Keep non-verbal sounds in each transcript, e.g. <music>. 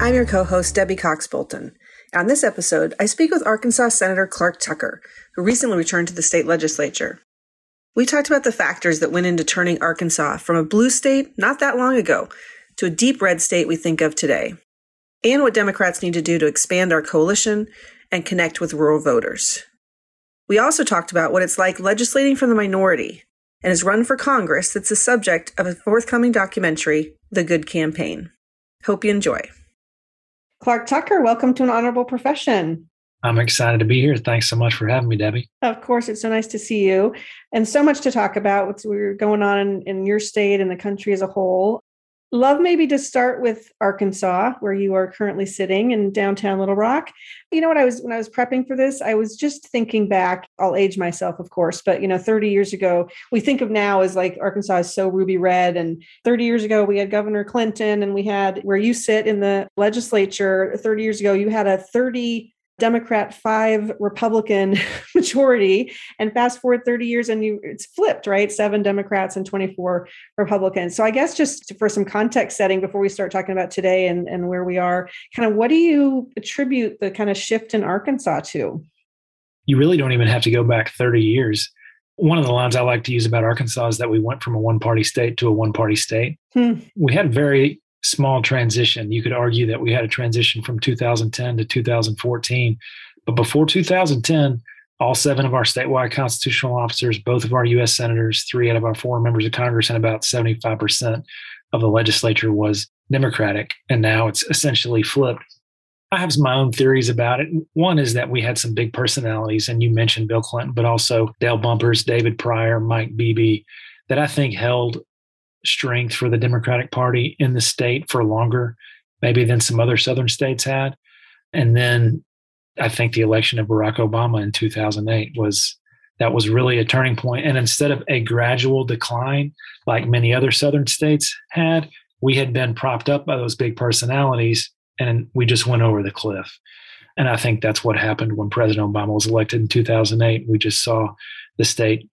I'm your co host, Debbie Cox Bultan. On this episode, I speak with Arkansas Senator Clark Tucker, who recently returned to the state legislature. We talked about the factors that went into turning Arkansas from a blue state not that long ago to a deep red state we think of today, and what Democrats need to do to expand our coalition and connect with rural voters. We also talked about what it's like legislating from the minority and his run for Congress that's the subject of a forthcoming documentary, The Good Campaign. Hope you enjoy. Clark Tucker, welcome to an honorable profession. I'm excited to be here. Thanks so much for having me, Debbie. Of course, it's so nice to see you and so much to talk about what's going on in, in your state and the country as a whole. Love maybe to start with Arkansas, where you are currently sitting in downtown Little Rock. You know what I was when I was prepping for this, I was just thinking back. I'll age myself, of course, but you know, 30 years ago, we think of now as like Arkansas is so ruby red. And 30 years ago, we had Governor Clinton, and we had where you sit in the legislature. 30 years ago, you had a 30 Democrat, five Republican <laughs> majority. And fast forward 30 years and you it's flipped, right? Seven Democrats and 24 Republicans. So I guess just for some context setting before we start talking about today and, and where we are, kind of what do you attribute the kind of shift in Arkansas to? You really don't even have to go back 30 years. One of the lines I like to use about Arkansas is that we went from a one party state to a one party state. Hmm. We had very small transition. You could argue that we had a transition from 2010 to 2014. But before 2010, all seven of our statewide constitutional officers, both of our U.S. senators, three out of our four members of Congress, and about 75% of the legislature was Democratic. And now it's essentially flipped. I have my own theories about it. One is that we had some big personalities, and you mentioned Bill Clinton, but also Dale Bumpers, David Pryor, Mike Beebe, that I think held strength for the Democratic Party in the state for longer, maybe than some other Southern states had. And then I think the election of Barack Obama in 2008 was that was really a turning point. And instead of a gradual decline like many other Southern states had, we had been propped up by those big personalities and we just went over the cliff. And I think that's what happened when President Obama was elected in 2008. We just saw the state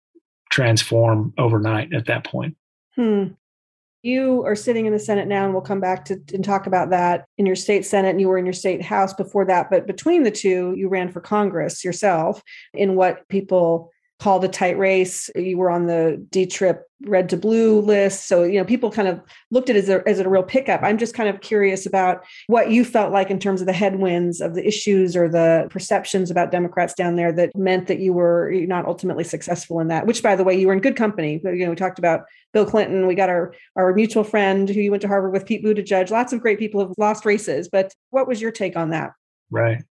transform overnight at that point. Hmm. You are sitting in the Senate now, and we'll come back to and talk about that in your state Senate, and you were in your state House before that. But between the two, you ran for Congress yourself in what people called a tight race. You were on the D trip red to blue list. So, you know, people kind of looked at it as a, as a real pickup. I'm just kind of curious about what you felt like in terms of the headwinds of the issues or the perceptions about Democrats down there that meant that you were not ultimately successful in that, which by the way, you were in good company. You know, we talked about Bill Clinton. We got our, our mutual friend who you went to Harvard with, Pete Buttigieg. Lots of great people have lost races. But what was your take on that? Right.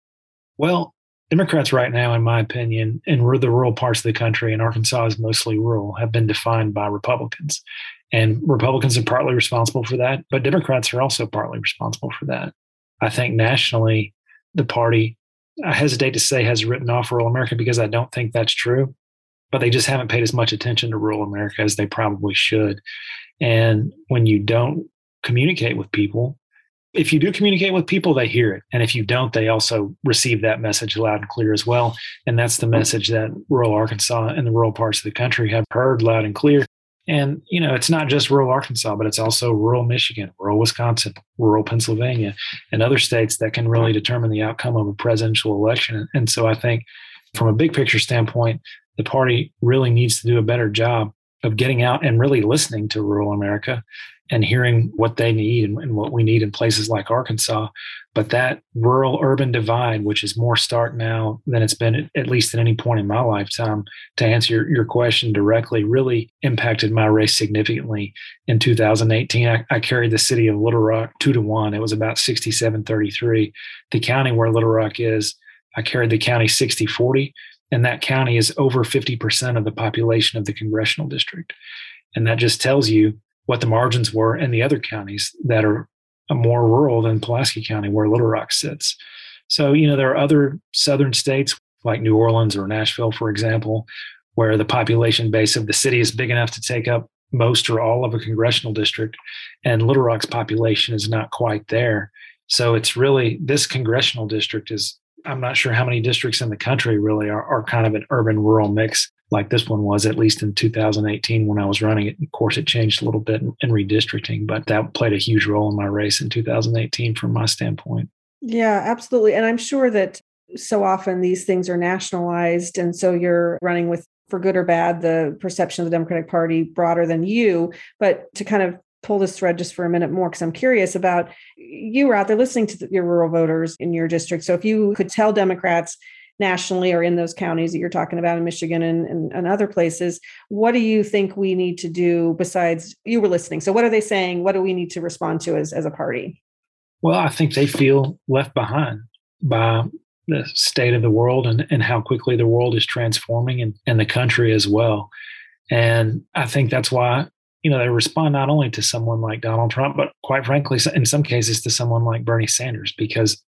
Well, Democrats right now, in my opinion, in the rural parts of the country, and Arkansas is mostly rural, have been defined by Republicans. And Republicans are partly responsible for that, but Democrats are also partly responsible for that. I think nationally, the party, I hesitate to say, has written off rural America because I don't think that's true, but they just haven't paid as much attention to rural America as they probably should. And when you don't communicate with people, if you do communicate with people, they hear it. And if you don't, they also receive that message loud and clear as well. And that's the message that rural Arkansas and the rural parts of the country have heard loud and clear. And, you know, it's not just rural Arkansas, but it's also rural Michigan, rural Wisconsin, rural Pennsylvania, and other states that can really determine the outcome of a presidential election. And so I think from a big picture standpoint, the party really needs to do a better job of getting out and really listening to rural America and hearing what they need and, and, what we need in places like Arkansas. But that rural urban divide, which is more stark now than it's been at, least at any point in my lifetime, to answer your, your question directly, really impacted my race significantly. In 2018, I, I carried the city of Little Rock two to one. It was about 67 33. The county where Little Rock is, I carried the county 60 40 and that county is over 50% of the population of the congressional district. And that just tells you what the margins were in the other counties that are more rural than Pulaski County, where Little Rock sits. So, you know, there are other southern states like New Orleans or Nashville, for example, where the population base of the city is big enough to take up most or all of a congressional district, and Little Rock's population is not quite there. So it's really this congressional district is I'm not sure how many districts in the country really are, are kind of an urban rural mix like this one was, at least in 2018 when I was running it. Of course, it changed a little bit in, in redistricting, but that played a huge role in my race in 2018 from my standpoint. Yeah, absolutely. And I'm sure that so often these things are nationalized. And so you're running with for good or bad, the perception of the Democratic Party broader than you. But to kind of pull this thread just for a minute more because I'm curious about you were out there listening to the, your rural voters in your district. So if you could tell Democrats nationally or in those counties that you're talking about in Michigan and, and, and, other places, what do you think we need to do besides you were listening? So what are they saying? What do we need to respond to as, as a party? Well, I think they feel left behind by the state of the world and, and how quickly the world is transforming and, and the country as well. And I think that's why you know, they respond not only to someone like Donald Trump, but quite frankly, in some cases to someone like Bernie Sanders, because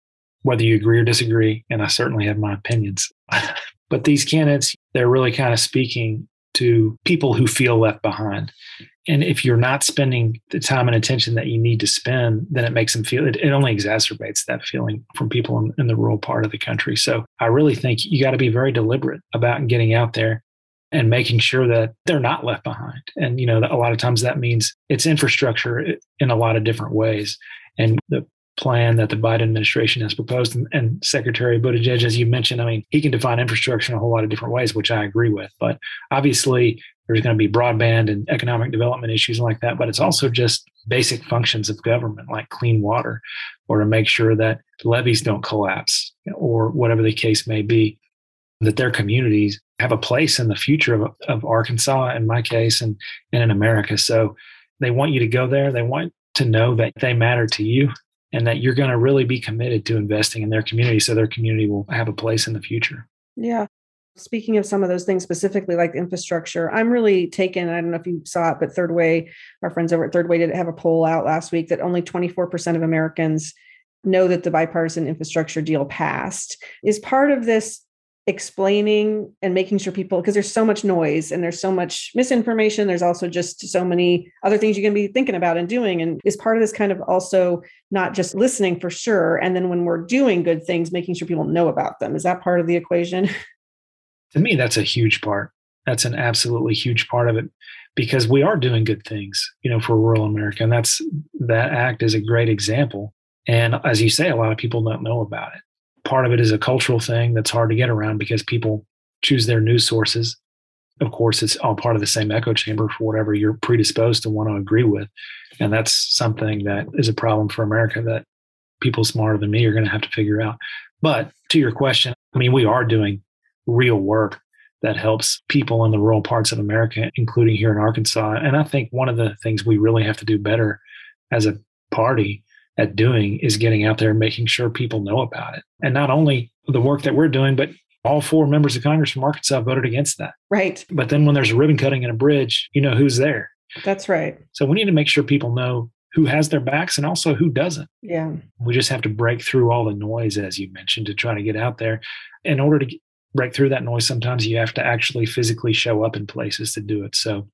whether you agree or disagree, and I certainly have my opinions, <laughs> but these candidates, they're really kind of speaking to people who feel left behind. And if you're not spending the time and attention that you need to spend, then it makes them feel it, it only exacerbates that feeling from people in, in the rural part of the country. So I really think you got to be very deliberate about getting out there and making sure that they're not left behind. And, you know, a lot of times that means it's infrastructure in a lot of different ways. And the plan that the Biden administration has proposed and, and Secretary Buttigieg, as you mentioned, I mean, he can define infrastructure in a whole lot of different ways, which I agree with. But obviously, there's going to be broadband and economic development issues like that. But it's also just basic functions of government, like clean water, or to make sure that levees don't collapse, or whatever the case may be, that their communities have a place in the future of, of Arkansas, in my case, and, and in America. So they want you to go there. They want to know that they matter to you and that you're going to really be committed to investing in their community so their community will have a place in the future. Yeah. Speaking of some of those things specifically, like infrastructure, I'm really taken. I don't know if you saw it, but Third Way, our friends over at Third Way did have a poll out last week that only 24% of Americans know that the bipartisan infrastructure deal passed. Is part of this explaining and making sure people because there's so much noise and there's so much misinformation there's also just so many other things you can be thinking about and doing and is part of this kind of also not just listening for sure and then when we're doing good things making sure people know about them. Is that part of the equation? <laughs> To me that's a huge part. That's an absolutely huge part of it because we are doing good things you know for rural america and that's that act is a great example and as you say a lot of people don't know about it part of it is a cultural thing that's hard to get around because people choose their news sources. Of course, it's all part of the same echo chamber for whatever you're predisposed to want to agree with. And that's something that is a problem for America that people smarter than me are going to have to figure out. But to your question, I mean, we are doing real work that helps people in the rural parts of America, including here in Arkansas. And I think one of the things we really have to do better as a party at doing is getting out there and making sure people know about it. And not only the work that we're doing, but all four members of Congress from Arkansas voted against that. Right. But then when there's a ribbon cutting in a bridge, you know who's there. That's right. So we need to make sure people know who has their backs and also who doesn't. Yeah. We just have to break through all the noise, as you mentioned, to try to get out there. In order to break through that noise, sometimes you have to actually physically show up in places to do it. So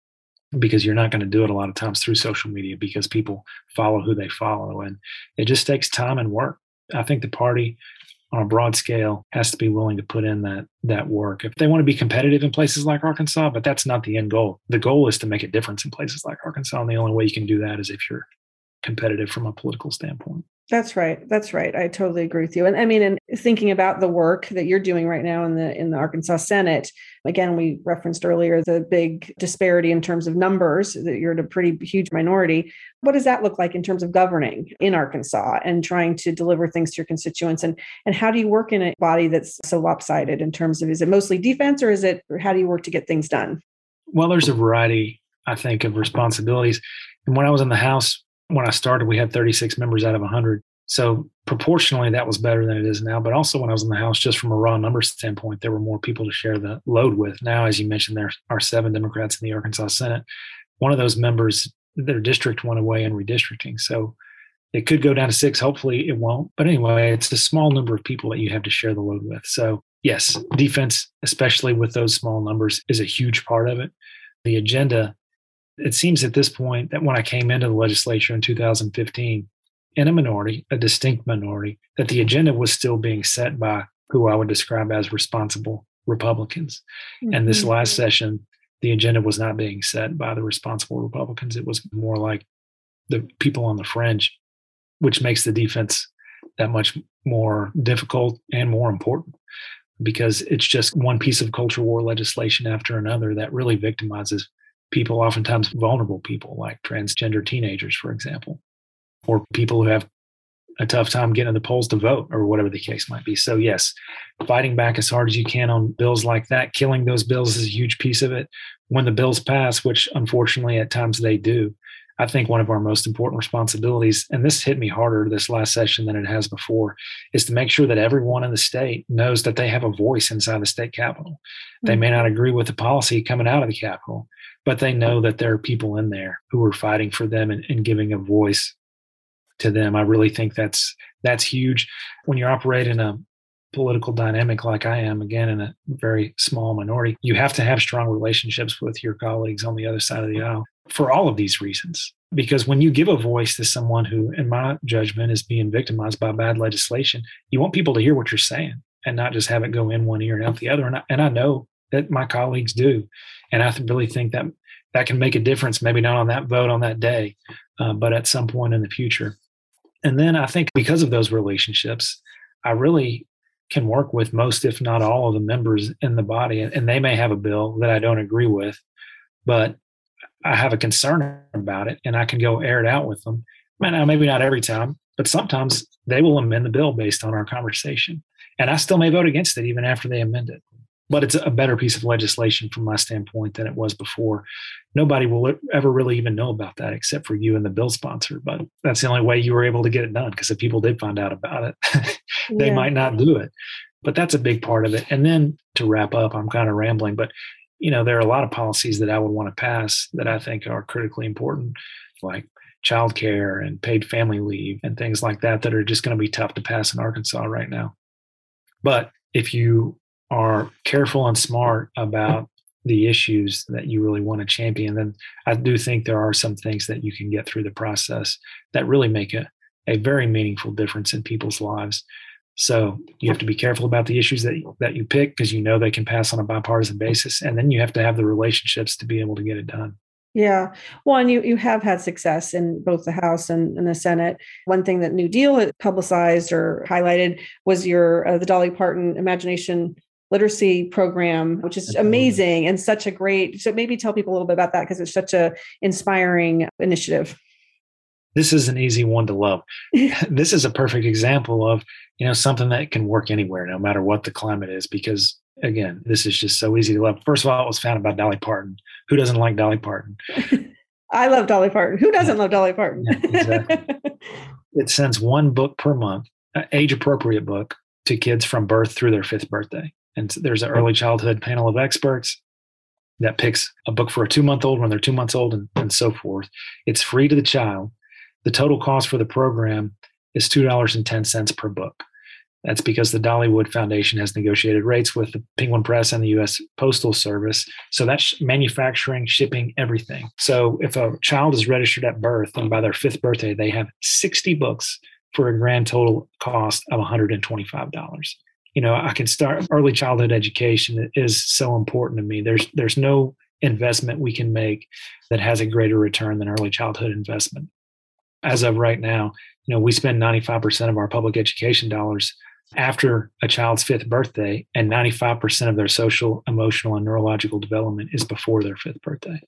because you're not going to do it a lot of times through social media because people follow who they follow and it just takes time and work. I think the party on a broad scale has to be willing to put in that that work. If they want to be competitive in places like arkansas but that's not the end goal. The goal is to make a difference in places like arkansas and the only way you can do that is if you're competitive from a political standpoint That's right. That's right. I totally agree with you. And I mean, and thinking about the work that you're doing right now in the in the Arkansas Senate, again, we referenced earlier the big disparity in terms of numbers. That you're a pretty huge minority. What does that look like in terms of governing in Arkansas and trying to deliver things to your constituents? And and how do you work in a body that's so lopsided in terms of is it mostly defense or is it or how do you work to get things done? Well, there's a variety, I think, of responsibilities. And when I was in the House, when I started, we had 36 members out of 100. So proportionally, that was better than it is now. But also, when I was in the House, just from a raw number standpoint, there were more people to share the load with. Now, as you mentioned, there are seven Democrats in the Arkansas Senate. One of those members, their district went away in redistricting. So it could go down to six. Hopefully, it won't. But anyway, it's a small number of people that you have to share the load with. So, yes, defense, especially with those small numbers, is a huge part of it. The agenda it seems at this point that when I came into the legislature in 2015, in a minority, a distinct minority, that the agenda was still being set by who I would describe as responsible Republicans. Mm-hmm. And this last mm-hmm. session, the agenda was not being set by the responsible Republicans. It was more like the people on the fringe, which makes the defense that much more difficult and more important because it's just one piece of culture war legislation after another that really victimizes people, oftentimes vulnerable people like transgender teenagers, for example, or people who have a tough time getting to the polls to vote or whatever the case might be. So, yes, fighting back as hard as you can on bills like that, killing those bills is a huge piece of it. When the bills pass, which unfortunately at times they do, I think one of our most important responsibilities, and this hit me harder this last session than it has before, is to make sure that everyone in the state knows that they have a voice inside the state capitol. Mm-hmm. They may not agree with the policy coming out of the capitol, but they know that there are people in there who are fighting for them and, and giving a voice to them. I really think that's that's huge when you operate in a political dynamic like I am, again, in a very small minority, you have to have strong relationships with your colleagues on the other side of the aisle for all of these reasons. Because when you give a voice to someone who, in my judgment, is being victimized by bad legislation, you want people to hear what you're saying and not just have it go in one ear and out the other. And I, and I know that my colleagues do. And I really think that that can make a difference, maybe not on that vote on that day, uh, but at some point in the future. And then I think because of those relationships, I really can work with most, if not all, of the members in the body. And they may have a bill that I don't agree with, but I have a concern about it and I can go air it out with them. Maybe not every time, but sometimes they will amend the bill based on our conversation. And I still may vote against it even after they amend it but it's a better piece of legislation from my standpoint than it was before. Nobody will ever really even know about that except for you and the bill sponsor. But that's the only way you were able to get it done because if people did find out about it, <laughs> they yeah. might not do it. But that's a big part of it. And then to wrap up, I'm kind of rambling, but you know, there are a lot of policies that I would want to pass that I think are critically important, like childcare and paid family leave and things like that, that are just going to be tough to pass in Arkansas right now. But if you are careful and smart about the issues that you really want to champion, then I do think there are some things that you can get through the process that really make a, a very meaningful difference in people's lives. So you have to be careful about the issues that that you pick because you know they can pass on a bipartisan basis, and then you have to have the relationships to be able to get it done. Yeah. Well, and you, you have had success in both the House and, and the Senate. One thing that New Deal publicized or highlighted was your uh, the Dolly Parton Imagination literacy program, which is amazing and such a great. So maybe tell people a little bit about that because it's such a inspiring initiative. This is an easy one to love. <laughs> <laughs> this is a perfect example of you know something that can work anywhere, no matter what the climate is. Because again, this is just so easy to love. First of all, it was founded by Dolly Parton. Who doesn't like Dolly Parton? <laughs> I love Dolly Parton. Who doesn't yeah. love Dolly Parton? yeah, exactly. it sends one book per month, age appropriate book, to kids from birth through their fifth birthday. And there's an early childhood panel of experts that picks a book for a two month old when they're two months old and, and so forth. It's free to the child. The total cost for the program is $2.10 per book. That's because the Dollywood Foundation has negotiated rates with the Penguin Press and the U.S. Postal Service. So that's manufacturing, shipping, everything. So if a child is registered at birth and by their fifth birthday, they have 60 books for a grand total cost of $125 you know i can start early childhood education is so important to me there's there's no investment we can make that has a greater return than early childhood investment As of right now, you know, we spend 95% of our public education dollars after a child's fifth birthday, and 95% of their social, emotional, and neurological development is before their fifth birthday.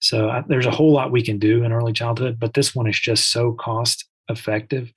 So uh, there's a whole lot we can do in early childhood, but this one is just so cost effective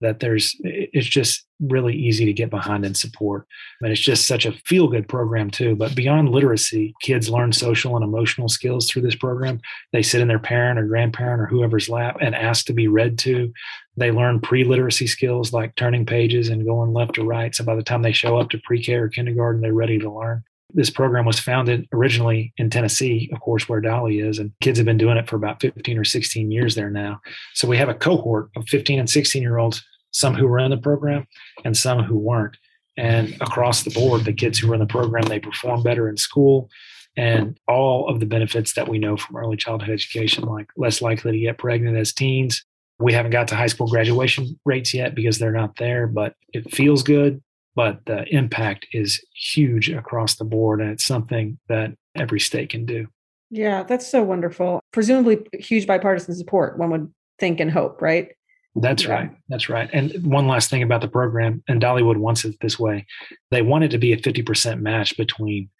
that there's it's just really easy to get behind and support. And it's just such a feel good program too but beyond literacy kids learn social and emotional skills through this program. They sit in their parent or grandparent or whoever's lap and ask to be read to. They learn pre-literacy skills like turning pages and going left to right so by the time they show up to pre-k or kindergarten they're ready to learn this program was founded originally in Tennessee, of course, where Dolly is, and kids have been doing it for about 15 or 16 years there now. So we have a cohort of 15 and 16 year olds some who were in the program and some who weren't. And across the board, the kids who were in the program, they perform better in school and all of the benefits that we know from early childhood education, like less likely to get pregnant as teens. We haven't got to high school graduation rates yet because they're not there, but it feels good. But the impact is huge across the board, and it's something that every state can do. Yeah, that's so wonderful. Presumably, huge bipartisan support, one would think and hope, right? That's yeah. right. That's right. And one last thing about the program, and Dollywood wants it this way they want it to be a 50% match between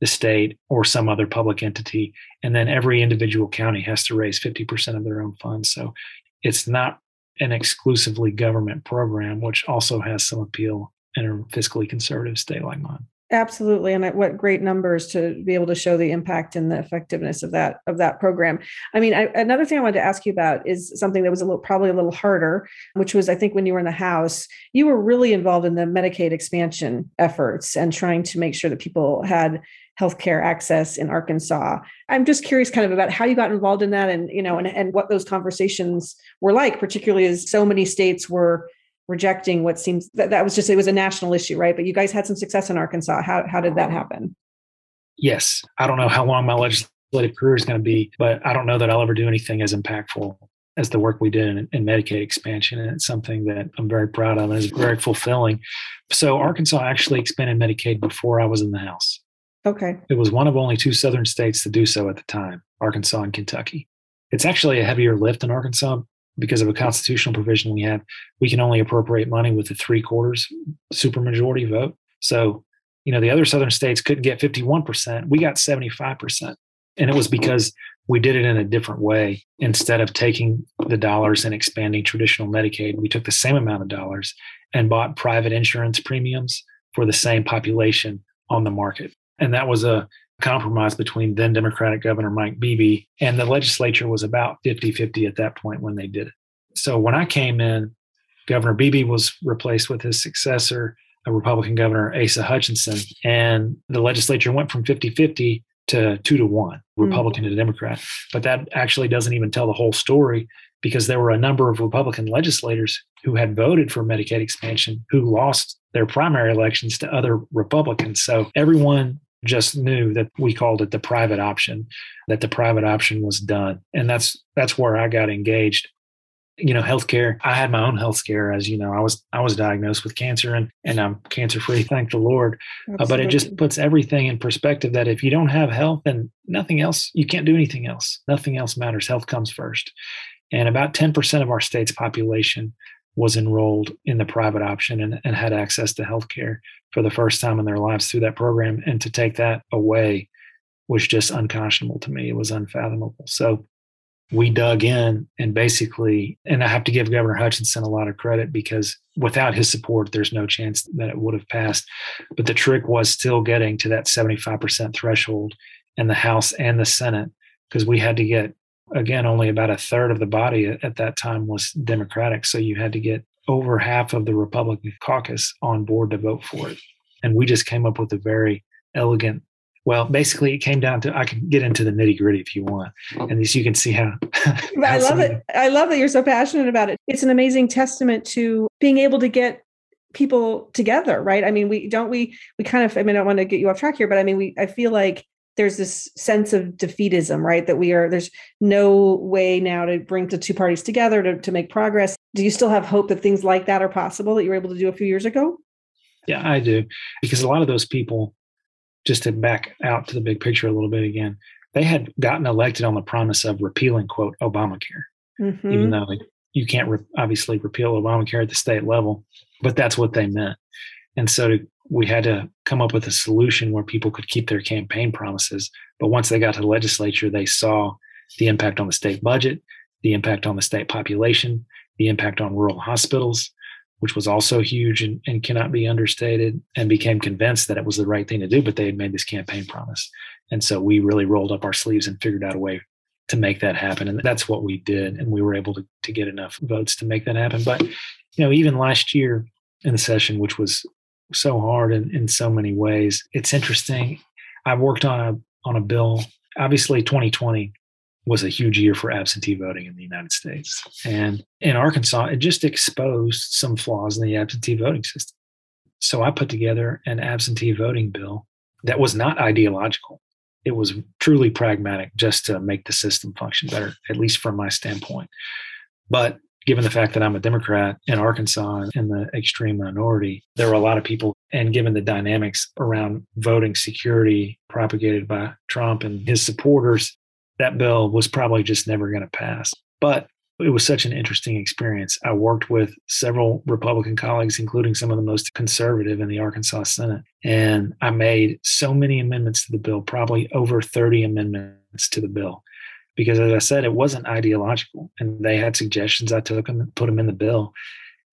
the state or some other public entity. And then every individual county has to raise 50% of their own funds. So it's not an exclusively government program, which also has some appeal in a fiscally conservative state like mine. Absolutely, and what great numbers to be able to show the impact and the effectiveness of that of that program. I mean, I, another thing I wanted to ask you about is something that was a little probably a little harder, which was I think when you were in the House, you were really involved in the Medicaid expansion efforts and trying to make sure that people had healthcare access in Arkansas. I'm just curious kind of about how you got involved in that and you know and, and what those conversations were like, particularly as so many states were rejecting what seems that, that was just it was a national issue right? But you guys had some success in arkansas. How, how did that happen? Yes. I don't know how long my legislative career is going to be but i don't know that i'll ever do anything as impactful as the work we did in, in medicaid expansion and it's something that i'm very proud of and is very fulfilling. So arkansas actually expanded medicaid before i was in the house. Okay. It was one of only two southern states to do so at the time arkansas and kentucky. It's actually a heavier lift in arkansas because of a constitutional provision we have, we can only appropriate money with a three quarters supermajority vote. So, you know, the other southern states couldn't get 51%. We got 75%. And it was because we did it in a different way. Instead of taking the dollars and expanding traditional Medicaid, we took the same amount of dollars and bought private insurance premiums for the same population on the market. And that was a compromise between then Democratic Governor Mike Beebe and the legislature was about 50 50 at that point when they did it. So when I came in, Governor Beebe was replaced with his successor, a Republican governor, Asa Hutchinson, and the legislature went from 50 50 to two to one, hmm. Republican mm-hmm. to Democrat. But that actually doesn't even tell the whole story because there were a number of Republican legislators who had voted for Medicaid expansion who lost their primary elections to other Republicans. So everyone just knew that we called it the private option that the private option was done. And that's that's where i got engaged. You know healthcare i had my own health scare as you know i was i was diagnosed with cancer and and i'm cancer free <laughs> thank the lord. Uh, but it just puts everything in perspective that if you don't have health then nothing else you can't do anything else. Nothing else matters. Health comes first. And about 10% of our state's population was enrolled in the private option and, and had access to health care for the first time in their lives through that program. And to take that away was just unconscionable to me. It was unfathomable. So we dug in and basically, and I have to give Governor Hutchinson a lot of credit because without his support, there's no chance that it would have passed. But the trick was still getting to that 75% threshold in the House and the Senate because we had to get again, only about a third of the body at that time was Democratic. So you had to get over half of the Republican caucus on board to vote for it. And we just came up with a very elegant well, basically, it came down to I can get into the nitty gritty if you want, oh. and as you can see how. <laughs> how I love it. I love that you're so passionate about it. It's an amazing testament to being able to get people together, right? I mean, we don't we we kind of. I mean, I don't want to get you off track here, but I mean, we I feel like there's this sense of defeatism, right? That we are, there's no way now to bring the two parties together to, to make progress. Do you still have hope that things like that are possible that you were able to do a few years ago? Yeah, I do. Because a lot of those people, just to back out to the big picture a little bit again, they had gotten elected on the promise of repealing, quote, Obamacare, mm-hmm. even though you can't re- obviously repeal Obamacare at the state level, but that's what they meant. And so to, we had to come up with a solution where people could keep their campaign promises. But once they got to the legislature, they saw the impact on the state budget, the impact on the state population, the impact on rural hospitals, which was also huge and, and cannot be understated, and became convinced that it was the right thing to do. But they had made this campaign promise. And so we really rolled up our sleeves and figured out a way to make that happen. And that's what we did. And we were able to, to get enough votes to make that happen. But, you know, even last year in the session, which was so hard in, in so many ways, it's interesting. I worked on a on a bill. Obviously, 2020 was a huge year for absentee voting in the United States. And in Arkansas, it just exposed some flaws in the absentee voting system. So I put together an absentee voting bill that was not ideological it was truly pragmatic just to make the system function better, at least from my standpoint. But given the fact that I'm a Democrat in Arkansas in the extreme minority, there were a lot of people, and given the dynamics around voting security propagated by Trump and his supporters, that bill was probably just never going to pass. But it was such an interesting experience. I worked with several Republican colleagues, including some of the most conservative in the Arkansas Senate. And I made so many amendments to the bill, probably over 30 amendments to the bill. Because as I said, it wasn't ideological. And they had suggestions. I took them and put them in the bill.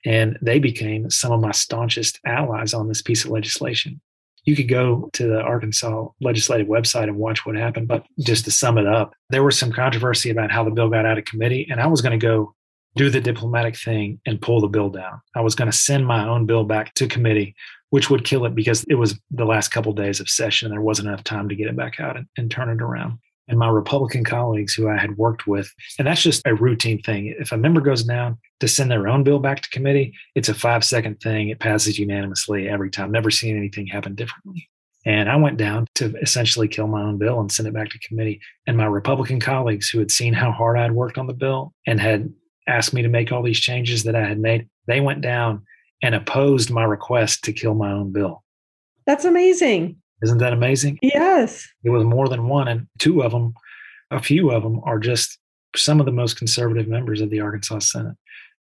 And they became some of my staunchest allies on this piece of legislation you could go to the Arkansas legislative website and watch what happened. But just to sum it up, there was some controversy about how the bill got out of committee, and I was going to go do the diplomatic thing and pull the bill down. I was going to send my own bill back to committee, which would kill it because it was the last couple of days of session. And there wasn't enough time to get it back out and, and turn it around and my Republican colleagues who I had worked with. And that's just a routine thing. If a member goes down to send their own bill back to committee, it's a five second thing. It passes unanimously every time. Never seen anything happen differently. And I went down to essentially kill my own bill and send it back to committee. And my Republican colleagues who had seen how hard I'd worked on the bill and had asked me to make all these changes that I had made, they went down and opposed my request to kill my own bill. That's amazing. Isn't that amazing? Yes. It was more than one, and two of them, a few of them, are just some of the most conservative members of the Arkansas Senate.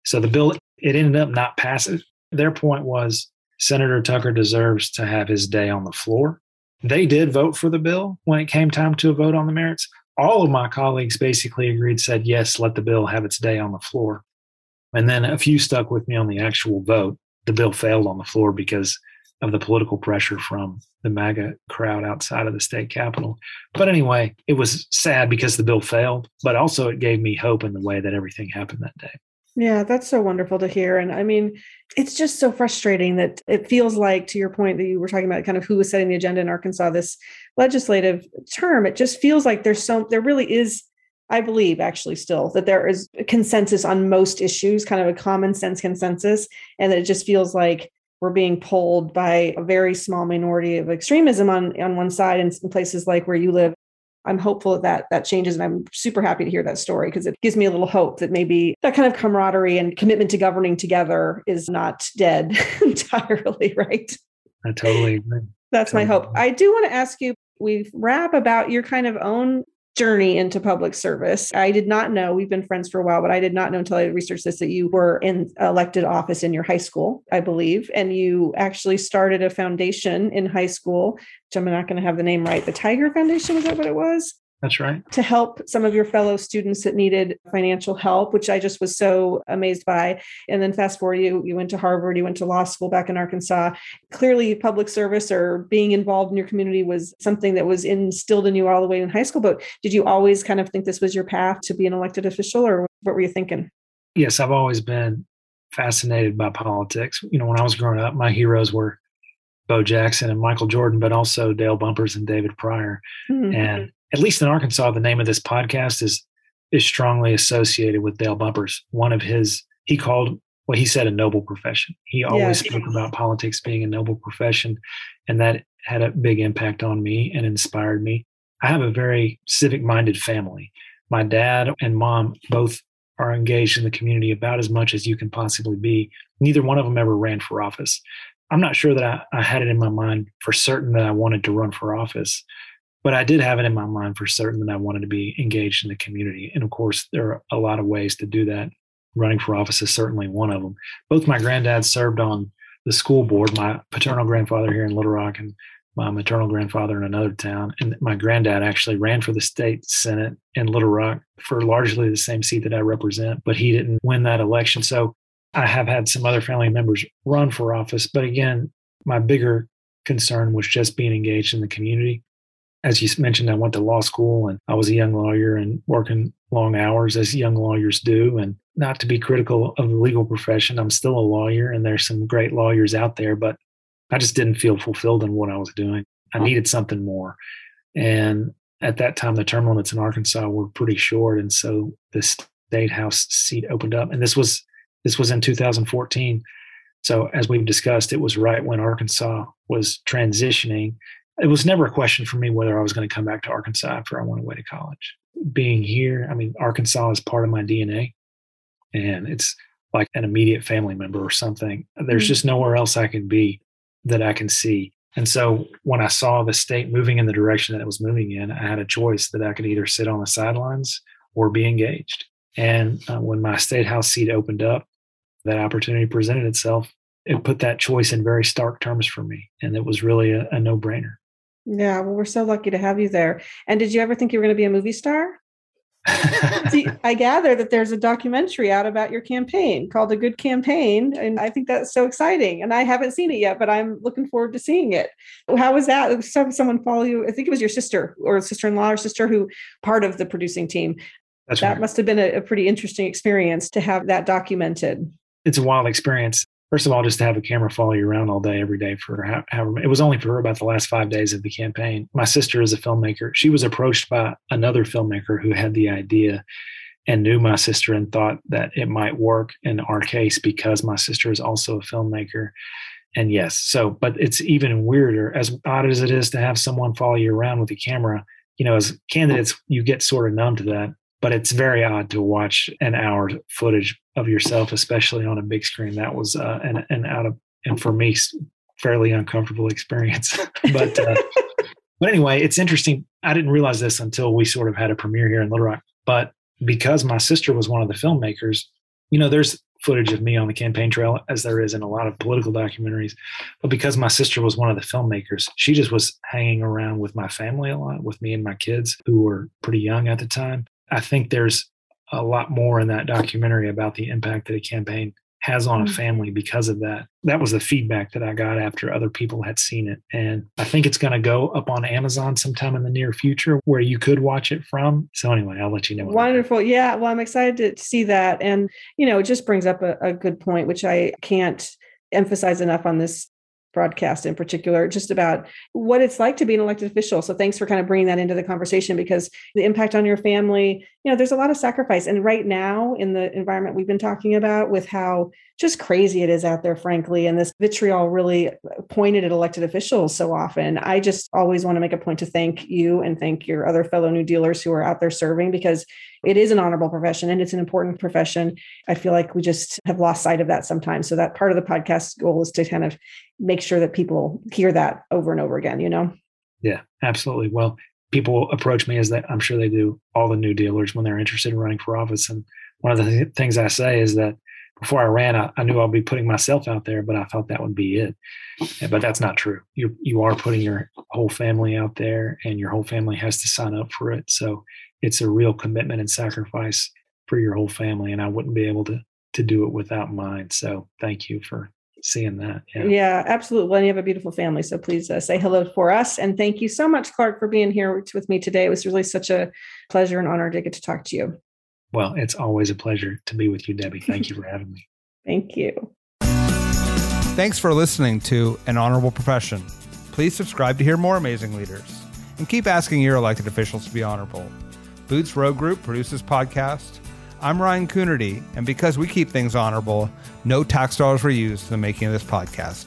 So the bill, it ended up not passing. Their point was Senator Tucker deserves to have his day on the floor. They did vote for the bill when it came time to a vote on the merits. All of my colleagues basically agreed, said, yes, let the bill have its day on the floor. And then a few stuck with me on the actual vote. The bill failed on the floor because of the political pressure from the MAGA crowd outside of the state capitol. But anyway, it was sad because the bill failed, but also it gave me hope in the way that everything happened that day. Yeah, that's so wonderful to hear. And I mean, it's just so frustrating that it feels like, to your point that you were talking about, kind of who was setting the agenda in Arkansas this legislative term, it just feels like there's so, there really is I believe actually still that there is a consensus on most issues, kind of a common sense consensus, and that it just feels like we're being pulled by a very small minority of extremism on, on one side and in places like where you live. I'm hopeful that, that changes and i'm super happy to hear that story because it gives me a little hope that maybe that kind of camaraderie and commitment to governing together is not dead <laughs> entirely right? I totally agree. That's totally. my hope i do want to ask you we wrap about your kind of own journey into public service. I did not know, we've been friends for a while, but I did not know until I researched this that you were in elected office in your high school, I believe. And you actually started a foundation in high school, which I'm not going to have the name right. The Tiger Foundation, was that what it was? That's right. To help some of your fellow students that needed financial help, which I just was so amazed by. And then fast forward, you you went to Harvard, you went to law school back in Arkansas. Clearly, public service or being involved in your community was something that was instilled in you all the way in high school. But did you always kind of think this was your path to be an elected official, or what were you thinking? Yes, I've always been fascinated by politics. You know, when I was growing up, my heroes were Bo Jackson and Michael Jordan, but also Dale Bumpers and David Pryor. Mm-hmm. And at least in Arkansas, the name of this podcast is is strongly associated with Dale Bumpers. One of his, he called what he said a noble profession. He always yeah. spoke about politics being a noble profession, and that had a big impact on me and inspired me. I have a very civic minded family. My dad and mom both are engaged in the community about as much as you can possibly be. Neither one of them ever ran for office. I'm not sure that I, I had it in my mind for certain that I wanted to run for office but I did have it in my mind for certain that I wanted to be engaged in the community. And of course, there are a lot of ways to do that. running for office is certainly one of them. Both my granddads served on the school board. My paternal grandfather here in Little Rock, and my maternal grandfather in another town. And my granddad actually ran for the state senate in Little Rock for largely the same seat that I represent, but he didn't win that election. So I have had some other family members run for office. But again, my bigger concern was just being engaged in the community. As you mentioned, I went to law school and I was a young lawyer and working long hours as young lawyers do. And not to be critical of the legal profession, I'm still a lawyer and there's some great lawyers out there, but I just didn't feel fulfilled in what I was doing. I needed something more. And at that time, the term limits in Arkansas were pretty short. And so the state house seat opened up. And this was this was in 2014. So as we've discussed, it was right when Arkansas was transitioning. It was never a question for me whether I was going to come back to Arkansas after I went away to college. Being here, I mean, Arkansas is part of my DNA. And it's like an immediate family member or something. There's just nowhere else I can be that I can see. And so when I saw the state moving in the direction that it was moving in, I had a choice that I could either sit on the sidelines or be engaged. And uh, when my state house seat opened up, that opportunity presented itself. It put that choice in very stark terms for me. And it was really a, a no brainer. Yeah. Well, we're so lucky to have you there. And did you ever think you were going to be a movie star? <laughs> See, I gather that there's a documentary out about your campaign called A Good Campaign. And I think that's so exciting. And I haven't seen it yet, but I'm looking forward to seeing it. How was that? someone follow you? I think it was your sister or sister in law or sister who part of the producing team. That's that right. must have been a, a pretty interesting experience to have that documented. It's a wild experience first of all, just to have a camera follow you around all day, every day for however it was only for about the last five days of the campaign. My sister is a filmmaker. She was approached by another filmmaker who had the idea and knew my sister and thought that it might work in our case because my sister is also a filmmaker. And yes, so, but it's even weirder, as odd as it is to have someone follow you around with a camera. You know, as candidates, you get sort of numb to that but it's very odd to watch an hour footage of yourself, especially on a big screen. That was uh, an, an out of, and for me, fairly uncomfortable <laughs> experience. but, uh, but anyway, it's interesting. I didn't realize this until we sort of had a premiere here in Little Rock. But because my sister was one of the filmmakers, you know, there's footage of me on the campaign trail as there is in a lot of political documentaries. But because my sister was one of the filmmakers, she just was hanging around with my family a lot, with me and my kids who were pretty young at the time. I think there's a lot more in that documentary about the impact that a campaign has on a mm. family because of that. That was the feedback that I got after other people had seen it. And I think it's going to go up on Amazon sometime in the near future where you could watch it from. So, anyway, I'll let you know. Wonderful. Yeah. Well, I'm excited to see that. And, you know, it just brings up a, a good point, which I can't emphasize enough on this broadcast in particular, just about what it's like to be an elected official. So thanks for kind of bringing that into the conversation because the impact on your family, you know, there's a lot of sacrifice. And right now, in the environment we've been talking about, with how just crazy it is out there, frankly, and this vitriol really pointed at elected officials so often, I just always want to make a point to thank you and thank your other fellow New Dealers who are out there serving because it is an honorable profession and it's an important profession. I feel like we just have lost sight of that sometimes. So that part of the podcast goal is to kind of make sure that people hear that over and over again, you know? Yeah, absolutely. Well, people approach me as that I'm sure they do all the new dealers when they're interested in running for office. And one of the th- things I say is that before I ran, I, I, knew I'd be putting myself out there, but I thought that would be it. But that's not true. You you are putting your whole family out there, and your whole family has to sign up for it. So it's a real commitment and sacrifice for your whole family, and I wouldn't be able to to do it without mine. So thank you for seeing that. Yeah, yeah absolutely. Well, you have a beautiful family. So please uh, say hello for us. And thank you so much, Clark, for being here with me today. It was really such a pleasure and honor to get to talk to you. Well, it's always a pleasure to be with you, Debbie. Thank you for <laughs> having me. Thank you. Thanks for listening to An Honorable Profession. Please subscribe to hear more amazing leaders and keep asking your elected officials to be honorable. Boots Road Group produces podcast I'm Ryan Coonerty, and because we keep things honorable, no tax dollars were used in the making of this podcast.